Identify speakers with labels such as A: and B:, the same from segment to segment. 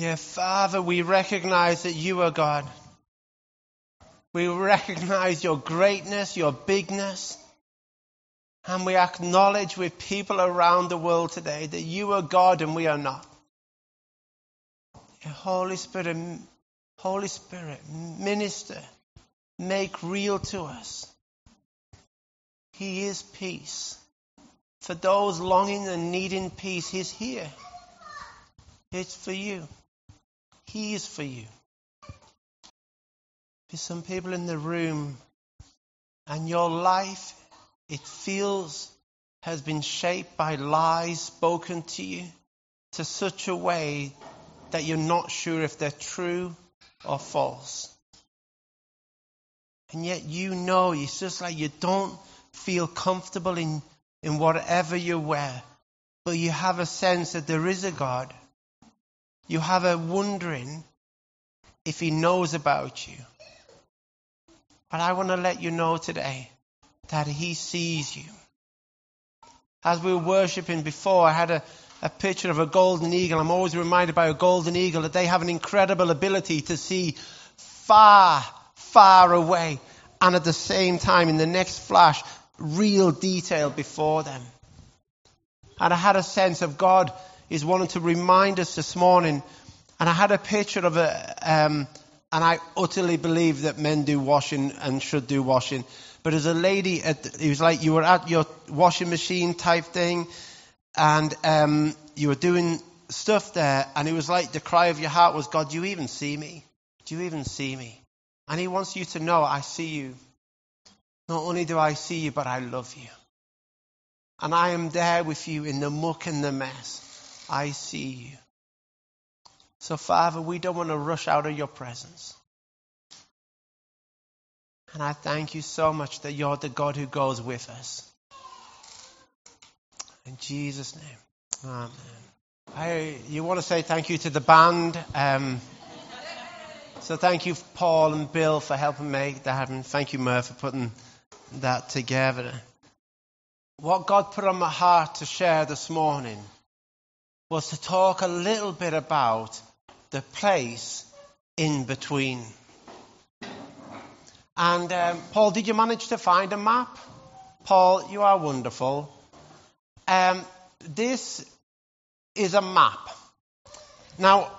A: Yeah, Father, we recognize that you are God. We recognize your greatness, your bigness. And we acknowledge with people around the world today that you are God and we are not. Holy Spirit, Holy Spirit, minister, make real to us. He is peace. For those longing and needing peace, He's here. It's for you. He is for you. There's some people in the room, and your life, it feels, has been shaped by lies spoken to you to such a way that you're not sure if they're true or false. And yet you know, it's just like you don't feel comfortable in, in whatever you wear, but you have a sense that there is a God. You have a wondering if He knows about you. But I want to let you know today that He sees you. As we were worshipping before, I had a, a picture of a golden eagle. I'm always reminded by a golden eagle that they have an incredible ability to see far, far away. And at the same time, in the next flash, real detail before them. And I had a sense of God is wanting to remind us this morning. And I had a picture of a, um, and I utterly believe that men do washing and should do washing. But as a lady, at, it was like you were at your washing machine type thing, and um, you were doing stuff there, and it was like the cry of your heart was, God, do you even see me? Do you even see me? And He wants you to know, I see you. Not only do I see you, but I love you. And I am there with you in the muck and the mess. I see you. So, Father, we don't want to rush out of your presence. And I thank you so much that you're the God who goes with us. In Jesus' name. Amen. I, you want to say thank you to the band. Um, so thank you, Paul and Bill, for helping make that happen. Thank you, Murph, for putting that together. What God put on my heart to share this morning was to talk a little bit about the place in between. And um, Paul, did you manage to find a map? Paul, you are wonderful. Um, this is a map. Now,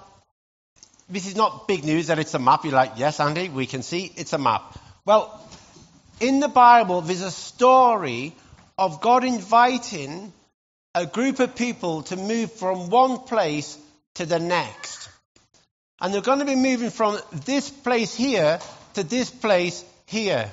A: this is not big news that it's a map. You're like, yes, Andy, we can see it's a map. Well, in the Bible, there's a story of God inviting a group of people to move from one place to the next. And they're going to be moving from this place here to this place here.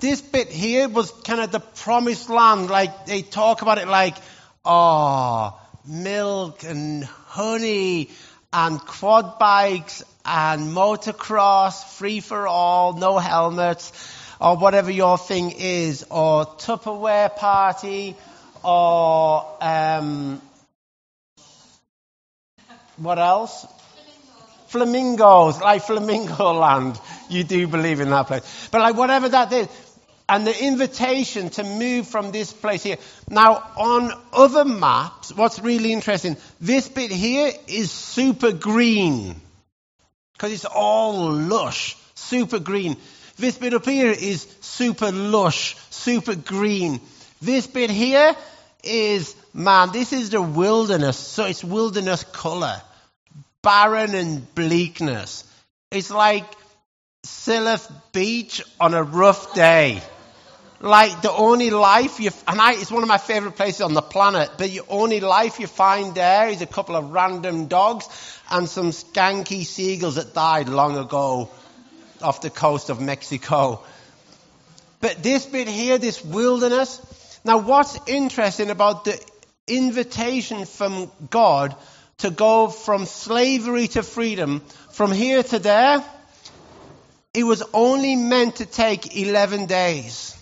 A: This bit here was kind of the promised land. Like they talk about it like, oh, milk and honey and quad bikes and motocross, free for all, no helmets or whatever your thing is, or Tupperware party, or um, what else? Flamingos, like Flamingo Land. You do believe in that place. But like whatever that is. And the invitation to move from this place here. Now, on other maps, what's really interesting, this bit here is super green. Because it's all lush, super green. This bit up here is super lush, super green. This bit here is, man, this is the wilderness. So it's wilderness color. Barren and bleakness. It's like Silloth Beach on a rough day. Like the only life you, and I, it's one of my favorite places on the planet, but the only life you find there is a couple of random dogs and some skanky seagulls that died long ago off the coast of Mexico. But this bit here, this wilderness. Now, what's interesting about the invitation from God to go from slavery to freedom, from here to there, it was only meant to take 11 days.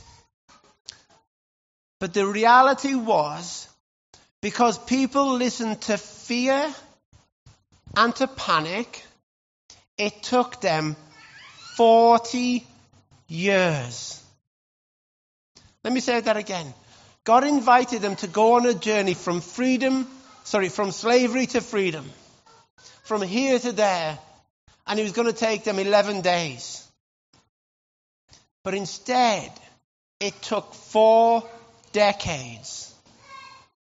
A: But the reality was, because people listened to fear and to panic, it took them 40 years. Let me say that again. God invited them to go on a journey from freedom, sorry, from slavery to freedom. from here to there, and He was going to take them 11 days. But instead, it took four decades,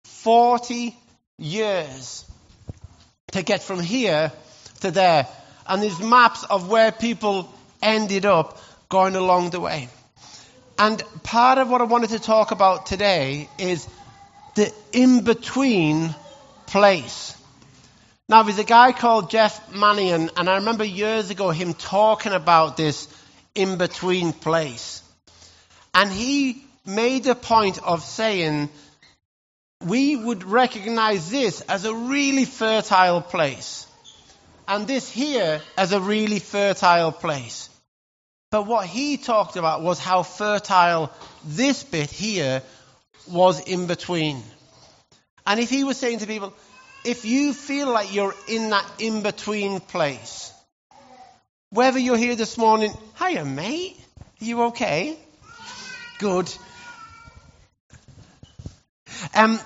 A: 40 years to get from here to there. And there's maps of where people ended up going along the way. And part of what I wanted to talk about today is the in between place. Now, there's a guy called Jeff Manion, and I remember years ago him talking about this in between place. And he made a point of saying we would recognize this as a really fertile place, and this here as a really fertile place. But what he talked about was how fertile this bit here was in between. And if he was saying to people, if you feel like you're in that in between place, whether you're here this morning, hiya mate, are you okay? Good. Um,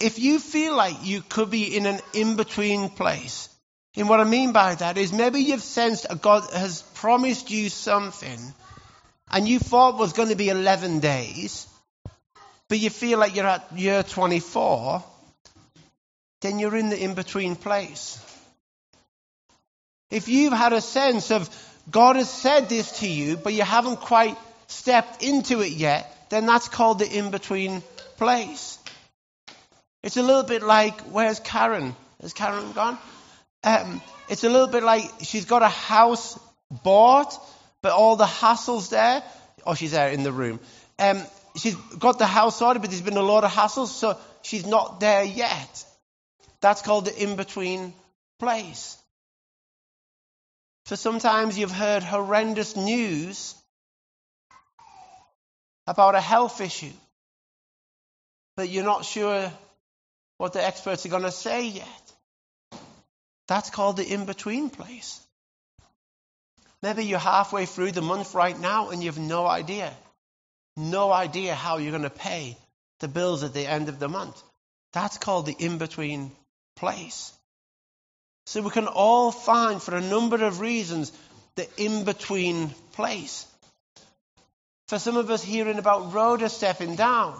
A: if you feel like you could be in an in between place, and what I mean by that is maybe you've sensed God has promised you something and you thought was going to be 11 days, but you feel like you're at year 24, then you're in the in between place. If you've had a sense of God has said this to you, but you haven't quite stepped into it yet, then that's called the in between place. It's a little bit like, where's Karen? Has Karen gone? Um, it's a little bit like she's got a house bought, but all the hassles there. Oh, she's there in the room. Um, she's got the house sorted, but there's been a lot of hassles, so she's not there yet. That's called the in between place. So sometimes you've heard horrendous news about a health issue, but you're not sure what the experts are going to say yet. That's called the in between place. Maybe you're halfway through the month right now and you have no idea. No idea how you're going to pay the bills at the end of the month. That's called the in between place. So we can all find, for a number of reasons, the in between place. For some of us hearing about Rhoda stepping down,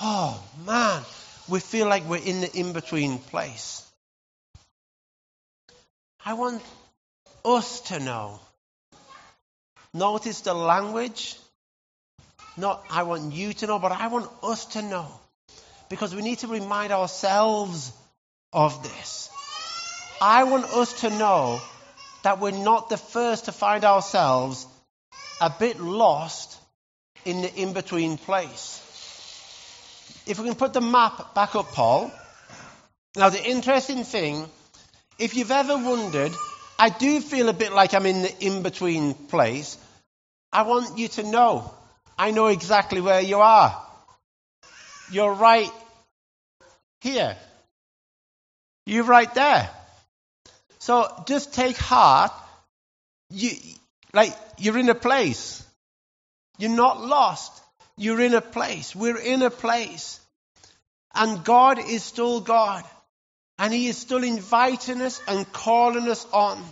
A: oh man, we feel like we're in the in between place. I want us to know. Notice the language. Not I want you to know, but I want us to know. Because we need to remind ourselves of this. I want us to know that we're not the first to find ourselves a bit lost in the in between place. If we can put the map back up, Paul. Now, the interesting thing, if you've ever wondered, I do feel a bit like I'm in the in between place. I want you to know, I know exactly where you are. You're right here. You're right there. So just take heart. You, like, you're in a place. You're not lost. You're in a place. We're in a place. And God is still God. And He is still inviting us and calling us on.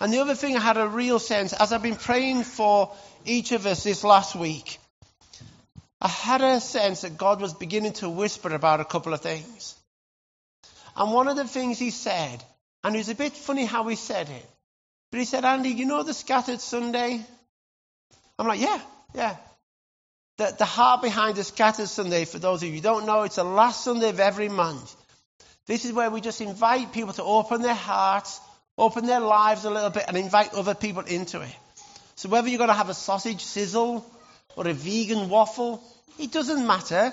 A: And the other thing I had a real sense, as I've been praying for each of us this last week, I had a sense that God was beginning to whisper about a couple of things. And one of the things He said, and it was a bit funny how He said it, but He said, Andy, you know the scattered Sunday? I'm like, yeah, yeah. The, the heart behind the Scattered Sunday, for those of you who don't know, it's the last Sunday of every month. This is where we just invite people to open their hearts, open their lives a little bit, and invite other people into it. So whether you're going to have a sausage sizzle or a vegan waffle, it doesn't matter.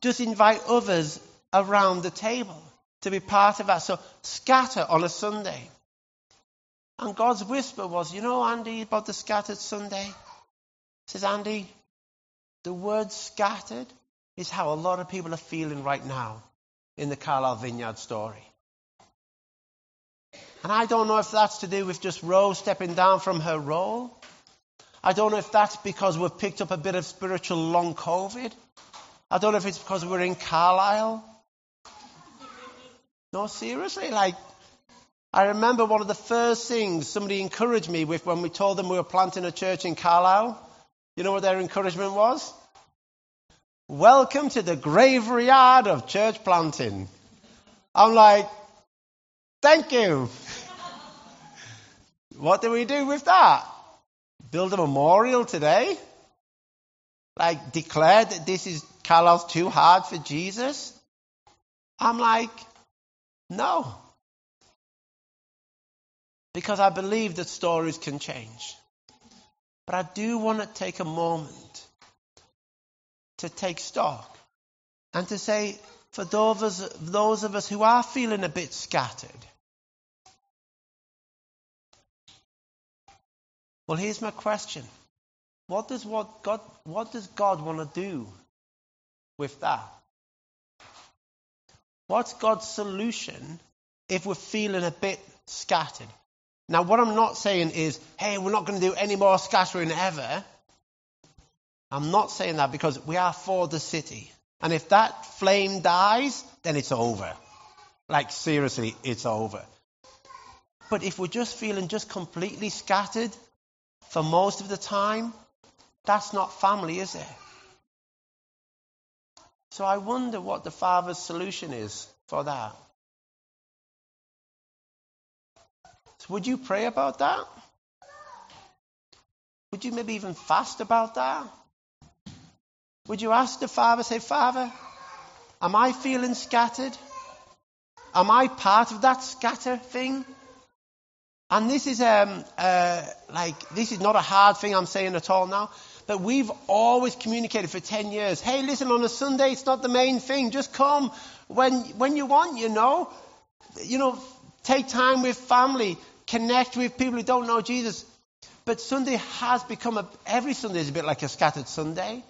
A: Just invite others around the table to be part of that. So scatter on a Sunday. And God's whisper was, you know, Andy, about the scattered Sunday? He says, Andy, the word scattered is how a lot of people are feeling right now in the Carlisle Vineyard story. And I don't know if that's to do with just Rose stepping down from her role. I don't know if that's because we've picked up a bit of spiritual long COVID. I don't know if it's because we're in Carlisle. No, seriously, like, I remember one of the first things somebody encouraged me with when we told them we were planting a church in Carlisle. You know what their encouragement was? Welcome to the graveyard of church planting. I'm like, thank you. what do we do with that? Build a memorial today? Like, declare that this is Carlisle's too hard for Jesus? I'm like, no. Because I believe that stories can change. But I do want to take a moment to take stock and to say, for those, of us who are feeling a bit scattered, well, here's my question. What does, what God, what does God want to do with that? What's God's solution if we're feeling a bit scattered? Now, what I'm not saying is, hey, we're not going to do any more scattering ever. I'm not saying that because we are for the city. And if that flame dies, then it's over. Like, seriously, it's over. But if we're just feeling just completely scattered for most of the time, that's not family, is it? So I wonder what the Father's solution is for that. So would you pray about that? Would you maybe even fast about that? Would you ask the Father, say, Father, am I feeling scattered? Am I part of that scatter thing? And this is um, uh, like this is not a hard thing I'm saying at all now. But we've always communicated for 10 years. Hey, listen, on a Sunday, it's not the main thing. Just come when, when you want, you know. You know, take time with family, connect with people who don't know Jesus. But Sunday has become a, every Sunday is a bit like a scattered Sunday.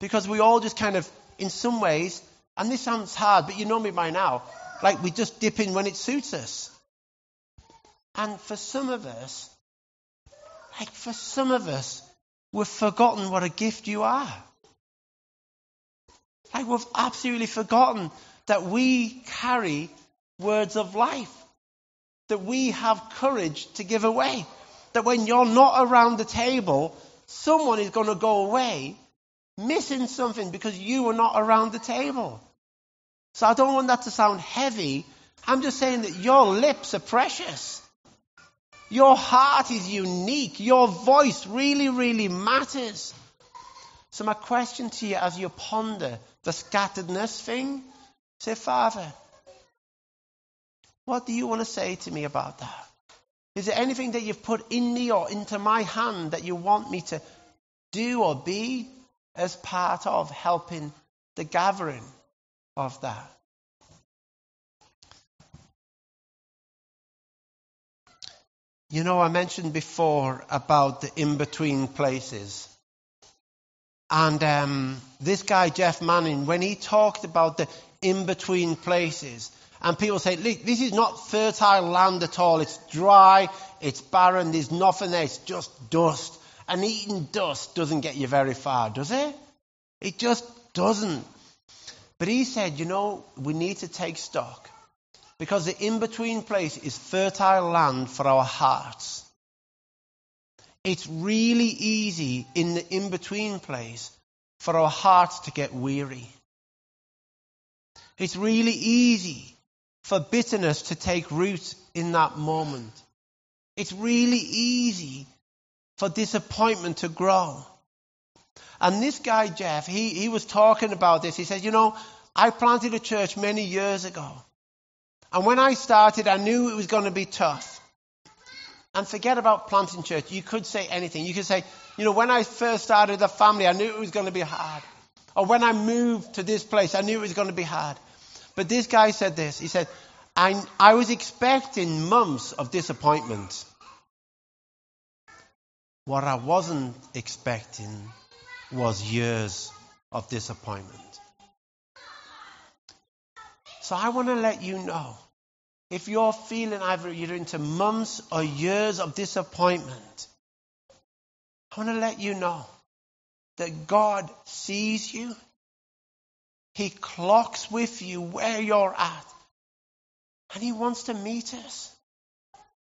A: Because we all just kind of, in some ways, and this sounds hard, but you know me by now, like we just dip in when it suits us. And for some of us, like for some of us, We've forgotten what a gift you are. Like we've absolutely forgotten that we carry words of life. That we have courage to give away. That when you're not around the table, someone is going to go away missing something because you were not around the table. So I don't want that to sound heavy. I'm just saying that your lips are precious. Your heart is unique. Your voice really, really matters. So, my question to you as you ponder the scatteredness thing, say, Father, what do you want to say to me about that? Is there anything that you've put in me or into my hand that you want me to do or be as part of helping the gathering of that? You know, I mentioned before about the in between places. And um, this guy, Jeff Manion, when he talked about the in between places, and people say, Look, this is not fertile land at all. It's dry, it's barren, there's nothing there, it's just dust. And eating dust doesn't get you very far, does it? It just doesn't. But he said, You know, we need to take stock. Because the in between place is fertile land for our hearts. It's really easy in the in between place for our hearts to get weary. It's really easy for bitterness to take root in that moment. It's really easy for disappointment to grow. And this guy, Jeff, he, he was talking about this. He said, You know, I planted a church many years ago. And when I started, I knew it was going to be tough. And forget about planting church. You could say anything. You could say, you know, when I first started the family, I knew it was going to be hard. Or when I moved to this place, I knew it was going to be hard. But this guy said this. He said, I, I was expecting months of disappointment. What I wasn't expecting was years of disappointment. So I want to let you know if you're feeling either you're into months or years of disappointment, I want to let you know that God sees you. He clocks with you where you're at. And He wants to meet us.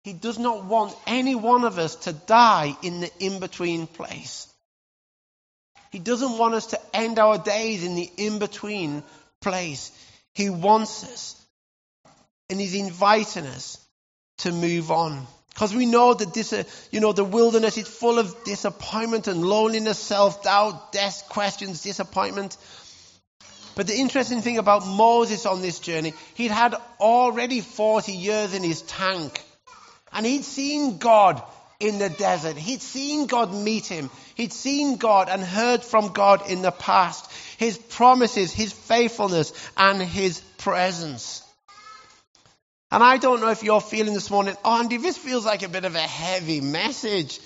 A: He does not want any one of us to die in the in between place. He doesn't want us to end our days in the in between place. He wants us. And He's inviting us to move on. Because we know that this, uh, you know, the wilderness is full of disappointment and loneliness, self-doubt, death, questions, disappointment. But the interesting thing about Moses on this journey, he'd had already 40 years in his tank. And he'd seen God in the desert. He'd seen God meet him. He'd seen God and heard from God in the past. His promises, His faithfulness, and His presence. And I don't know if you're feeling this morning, oh, Andy, this feels like a bit of a heavy message.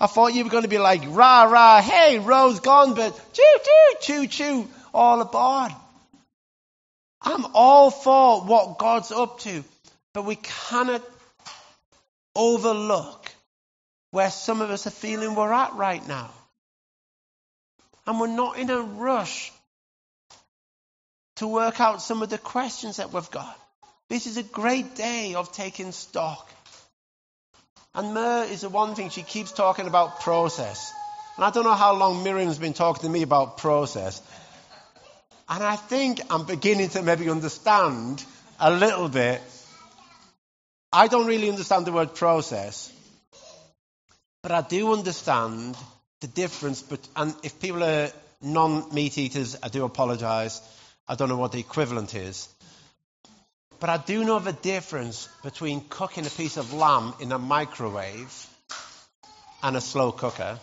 A: I thought you were going to be like, rah, rah, hey, Rose gone, but choo, choo, choo, choo, all aboard. I'm all for what God's up to, but we cannot overlook where some of us are feeling we're at right now. And we're not in a rush to work out some of the questions that we've got. This is a great day of taking stock. And Mer is the one thing she keeps talking about process. And I don't know how long Miriam's been talking to me about process. And I think I'm beginning to maybe understand a little bit. I don't really understand the word process, but I do understand the difference. But and if people are non-meat eaters, I do apologise. I don't know what the equivalent is. But I do know the difference between cooking a piece of lamb in a microwave and a slow cooker.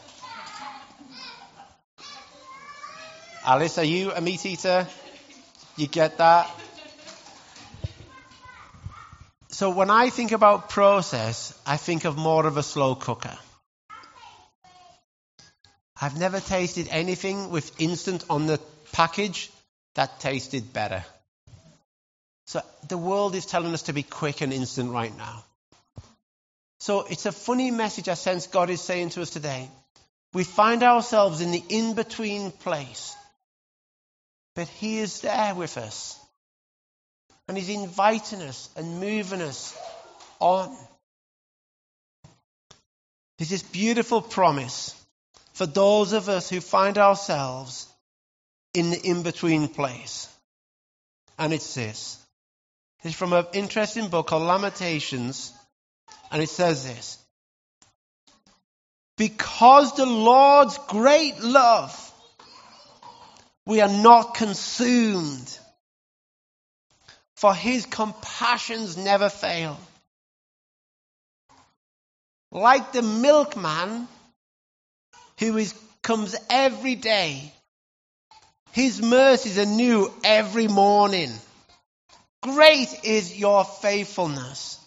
A: Alice, are you a meat eater? You get that? So when I think about process, I think of more of a slow cooker. I've never tasted anything with instant on the package that tasted better. So the world is telling us to be quick and instant right now. So it's a funny message I sense God is saying to us today. We find ourselves in the in between place, but He is there with us. And He's inviting us and moving us on. There's this beautiful promise for those of us who find ourselves in the in between place. And it's this it's from an interesting book called Lamentations, and it says this Because the Lord's great love, we are not consumed, for his compassions never fail. Like the milkman who is, comes every day, his mercies are new every morning. Great is your faithfulness.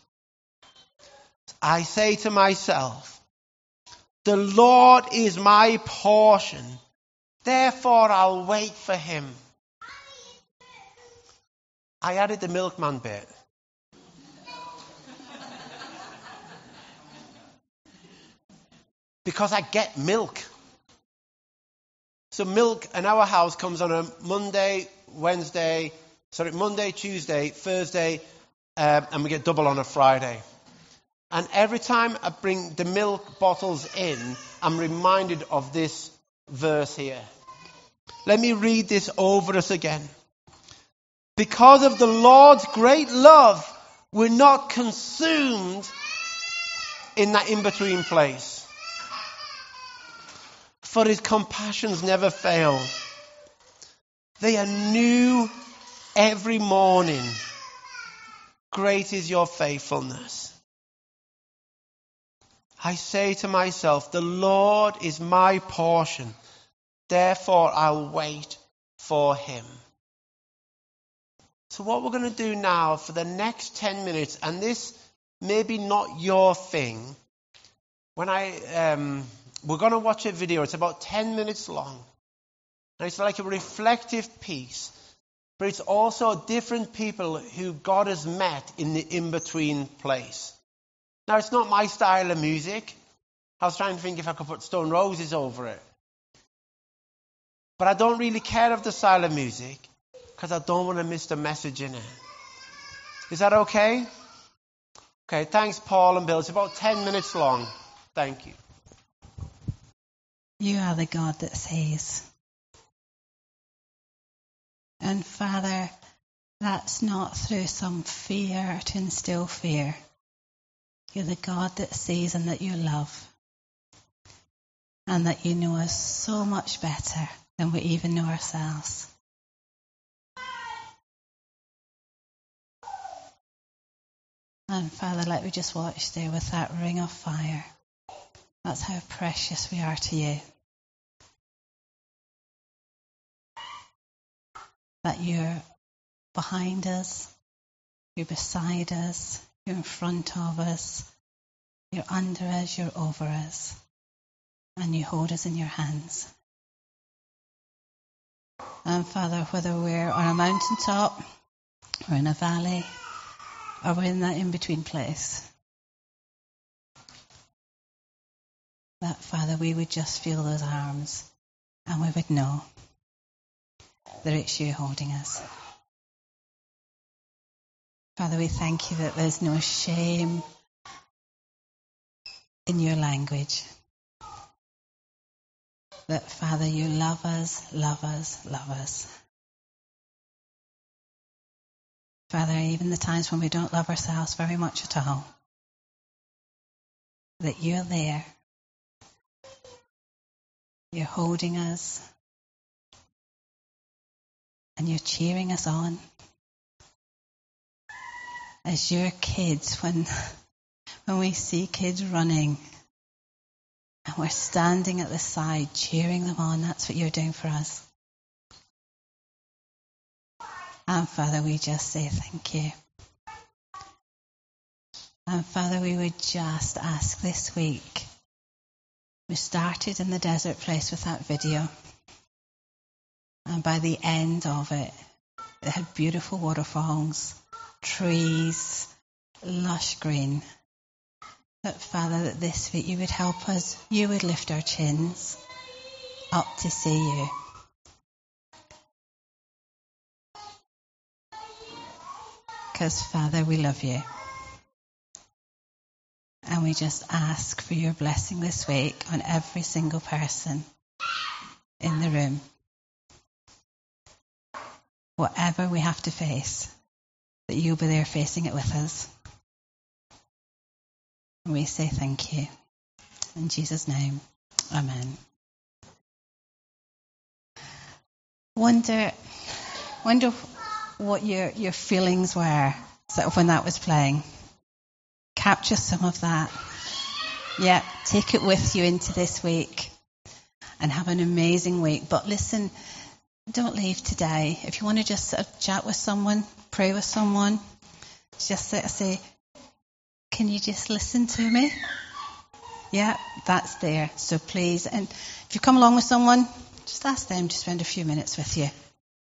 A: I say to myself, the Lord is my portion. Therefore I'll wait for him. I added the milkman bit. because I get milk. So milk in our house comes on a Monday, Wednesday, sorry, Monday, Tuesday, Thursday, um, and we get double on a Friday. And every time I bring the milk bottles in, I'm reminded of this verse here. Let me read this over us again. Because of the Lord's great love, we're not consumed in that in between place. For his compassions never fail. They are new every morning. Great is your faithfulness. I say to myself, the Lord is my portion. Therefore I'll wait for him. So what we're going to do now for the next 10 minutes, and this may be not your thing, when I, um, we're going to watch a video. It's about 10 minutes long. And it's like a reflective piece but it's also different people who God has met in the in between place. Now, it's not my style of music. I was trying to think if I could put Stone Roses over it. But I don't really care of the style of music because I don't want to miss the message in it. Is that okay? Okay, thanks, Paul and Bill. It's about 10 minutes long. Thank you.
B: You are the God that saves. And Father, that's not through some fear to instill fear. You're the God that sees and that you love. And that you know us so much better than we even know ourselves. And Father, like we just watched there with that ring of fire, that's how precious we are to you. That you're behind us, you're beside us, you're in front of us, you're under us, you're over us, and you hold us in your hands. And Father, whether we're on a mountaintop or in a valley, or we're in that in between place, that Father, we would just feel those arms and we would know that it's you holding us. Father, we thank you that there's no shame in your language. That, Father, you love us, love us, love us. Father, even the times when we don't love ourselves very much at all, that you're there. You're holding us. And you're cheering us on. As your kids, when, when we see kids running and we're standing at the side cheering them on, that's what you're doing for us. And Father, we just say thank you. And Father, we would just ask this week. We started in the desert place with that video. And by the end of it, it had beautiful waterfalls, trees, lush green. But Father, that this week you would help us, you would lift our chins up to see you. Because, Father, we love you. And we just ask for your blessing this week on every single person in the room. Whatever we have to face, that you'll be there facing it with us. And we say thank you. In Jesus' name, Amen. Wonder, wonder what your, your feelings were sort of when that was playing. Capture some of that. Yeah, take it with you into this week and have an amazing week. But listen, don't leave today. If you want to just sort of chat with someone, pray with someone, just sort of say, can you just listen to me? Yeah, that's there. So please, and if you come along with someone, just ask them to spend a few minutes with you.